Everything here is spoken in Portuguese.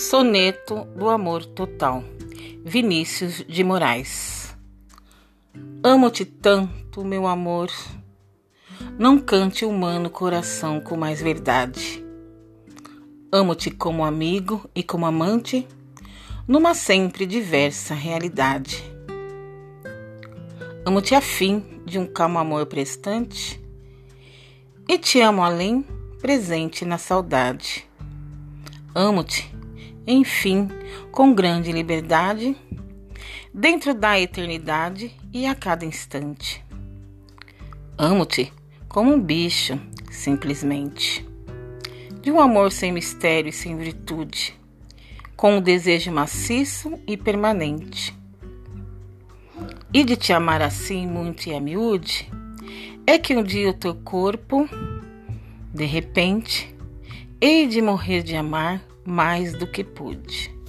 Soneto do Amor Total, Vinícius de Moraes. Amo-te tanto, meu amor. Não cante humano coração com mais verdade. Amo-te como amigo e como amante, numa sempre diversa realidade. Amo-te a fim de um calmo amor prestante, e te amo além, presente na saudade. Amo-te enfim, com grande liberdade, dentro da eternidade e a cada instante. Amo-te como um bicho, simplesmente, de um amor sem mistério e sem virtude, com um desejo maciço e permanente. E de te amar assim muito e a miúde, é que um dia o teu corpo, de repente, hei de morrer de amar mais do que pude.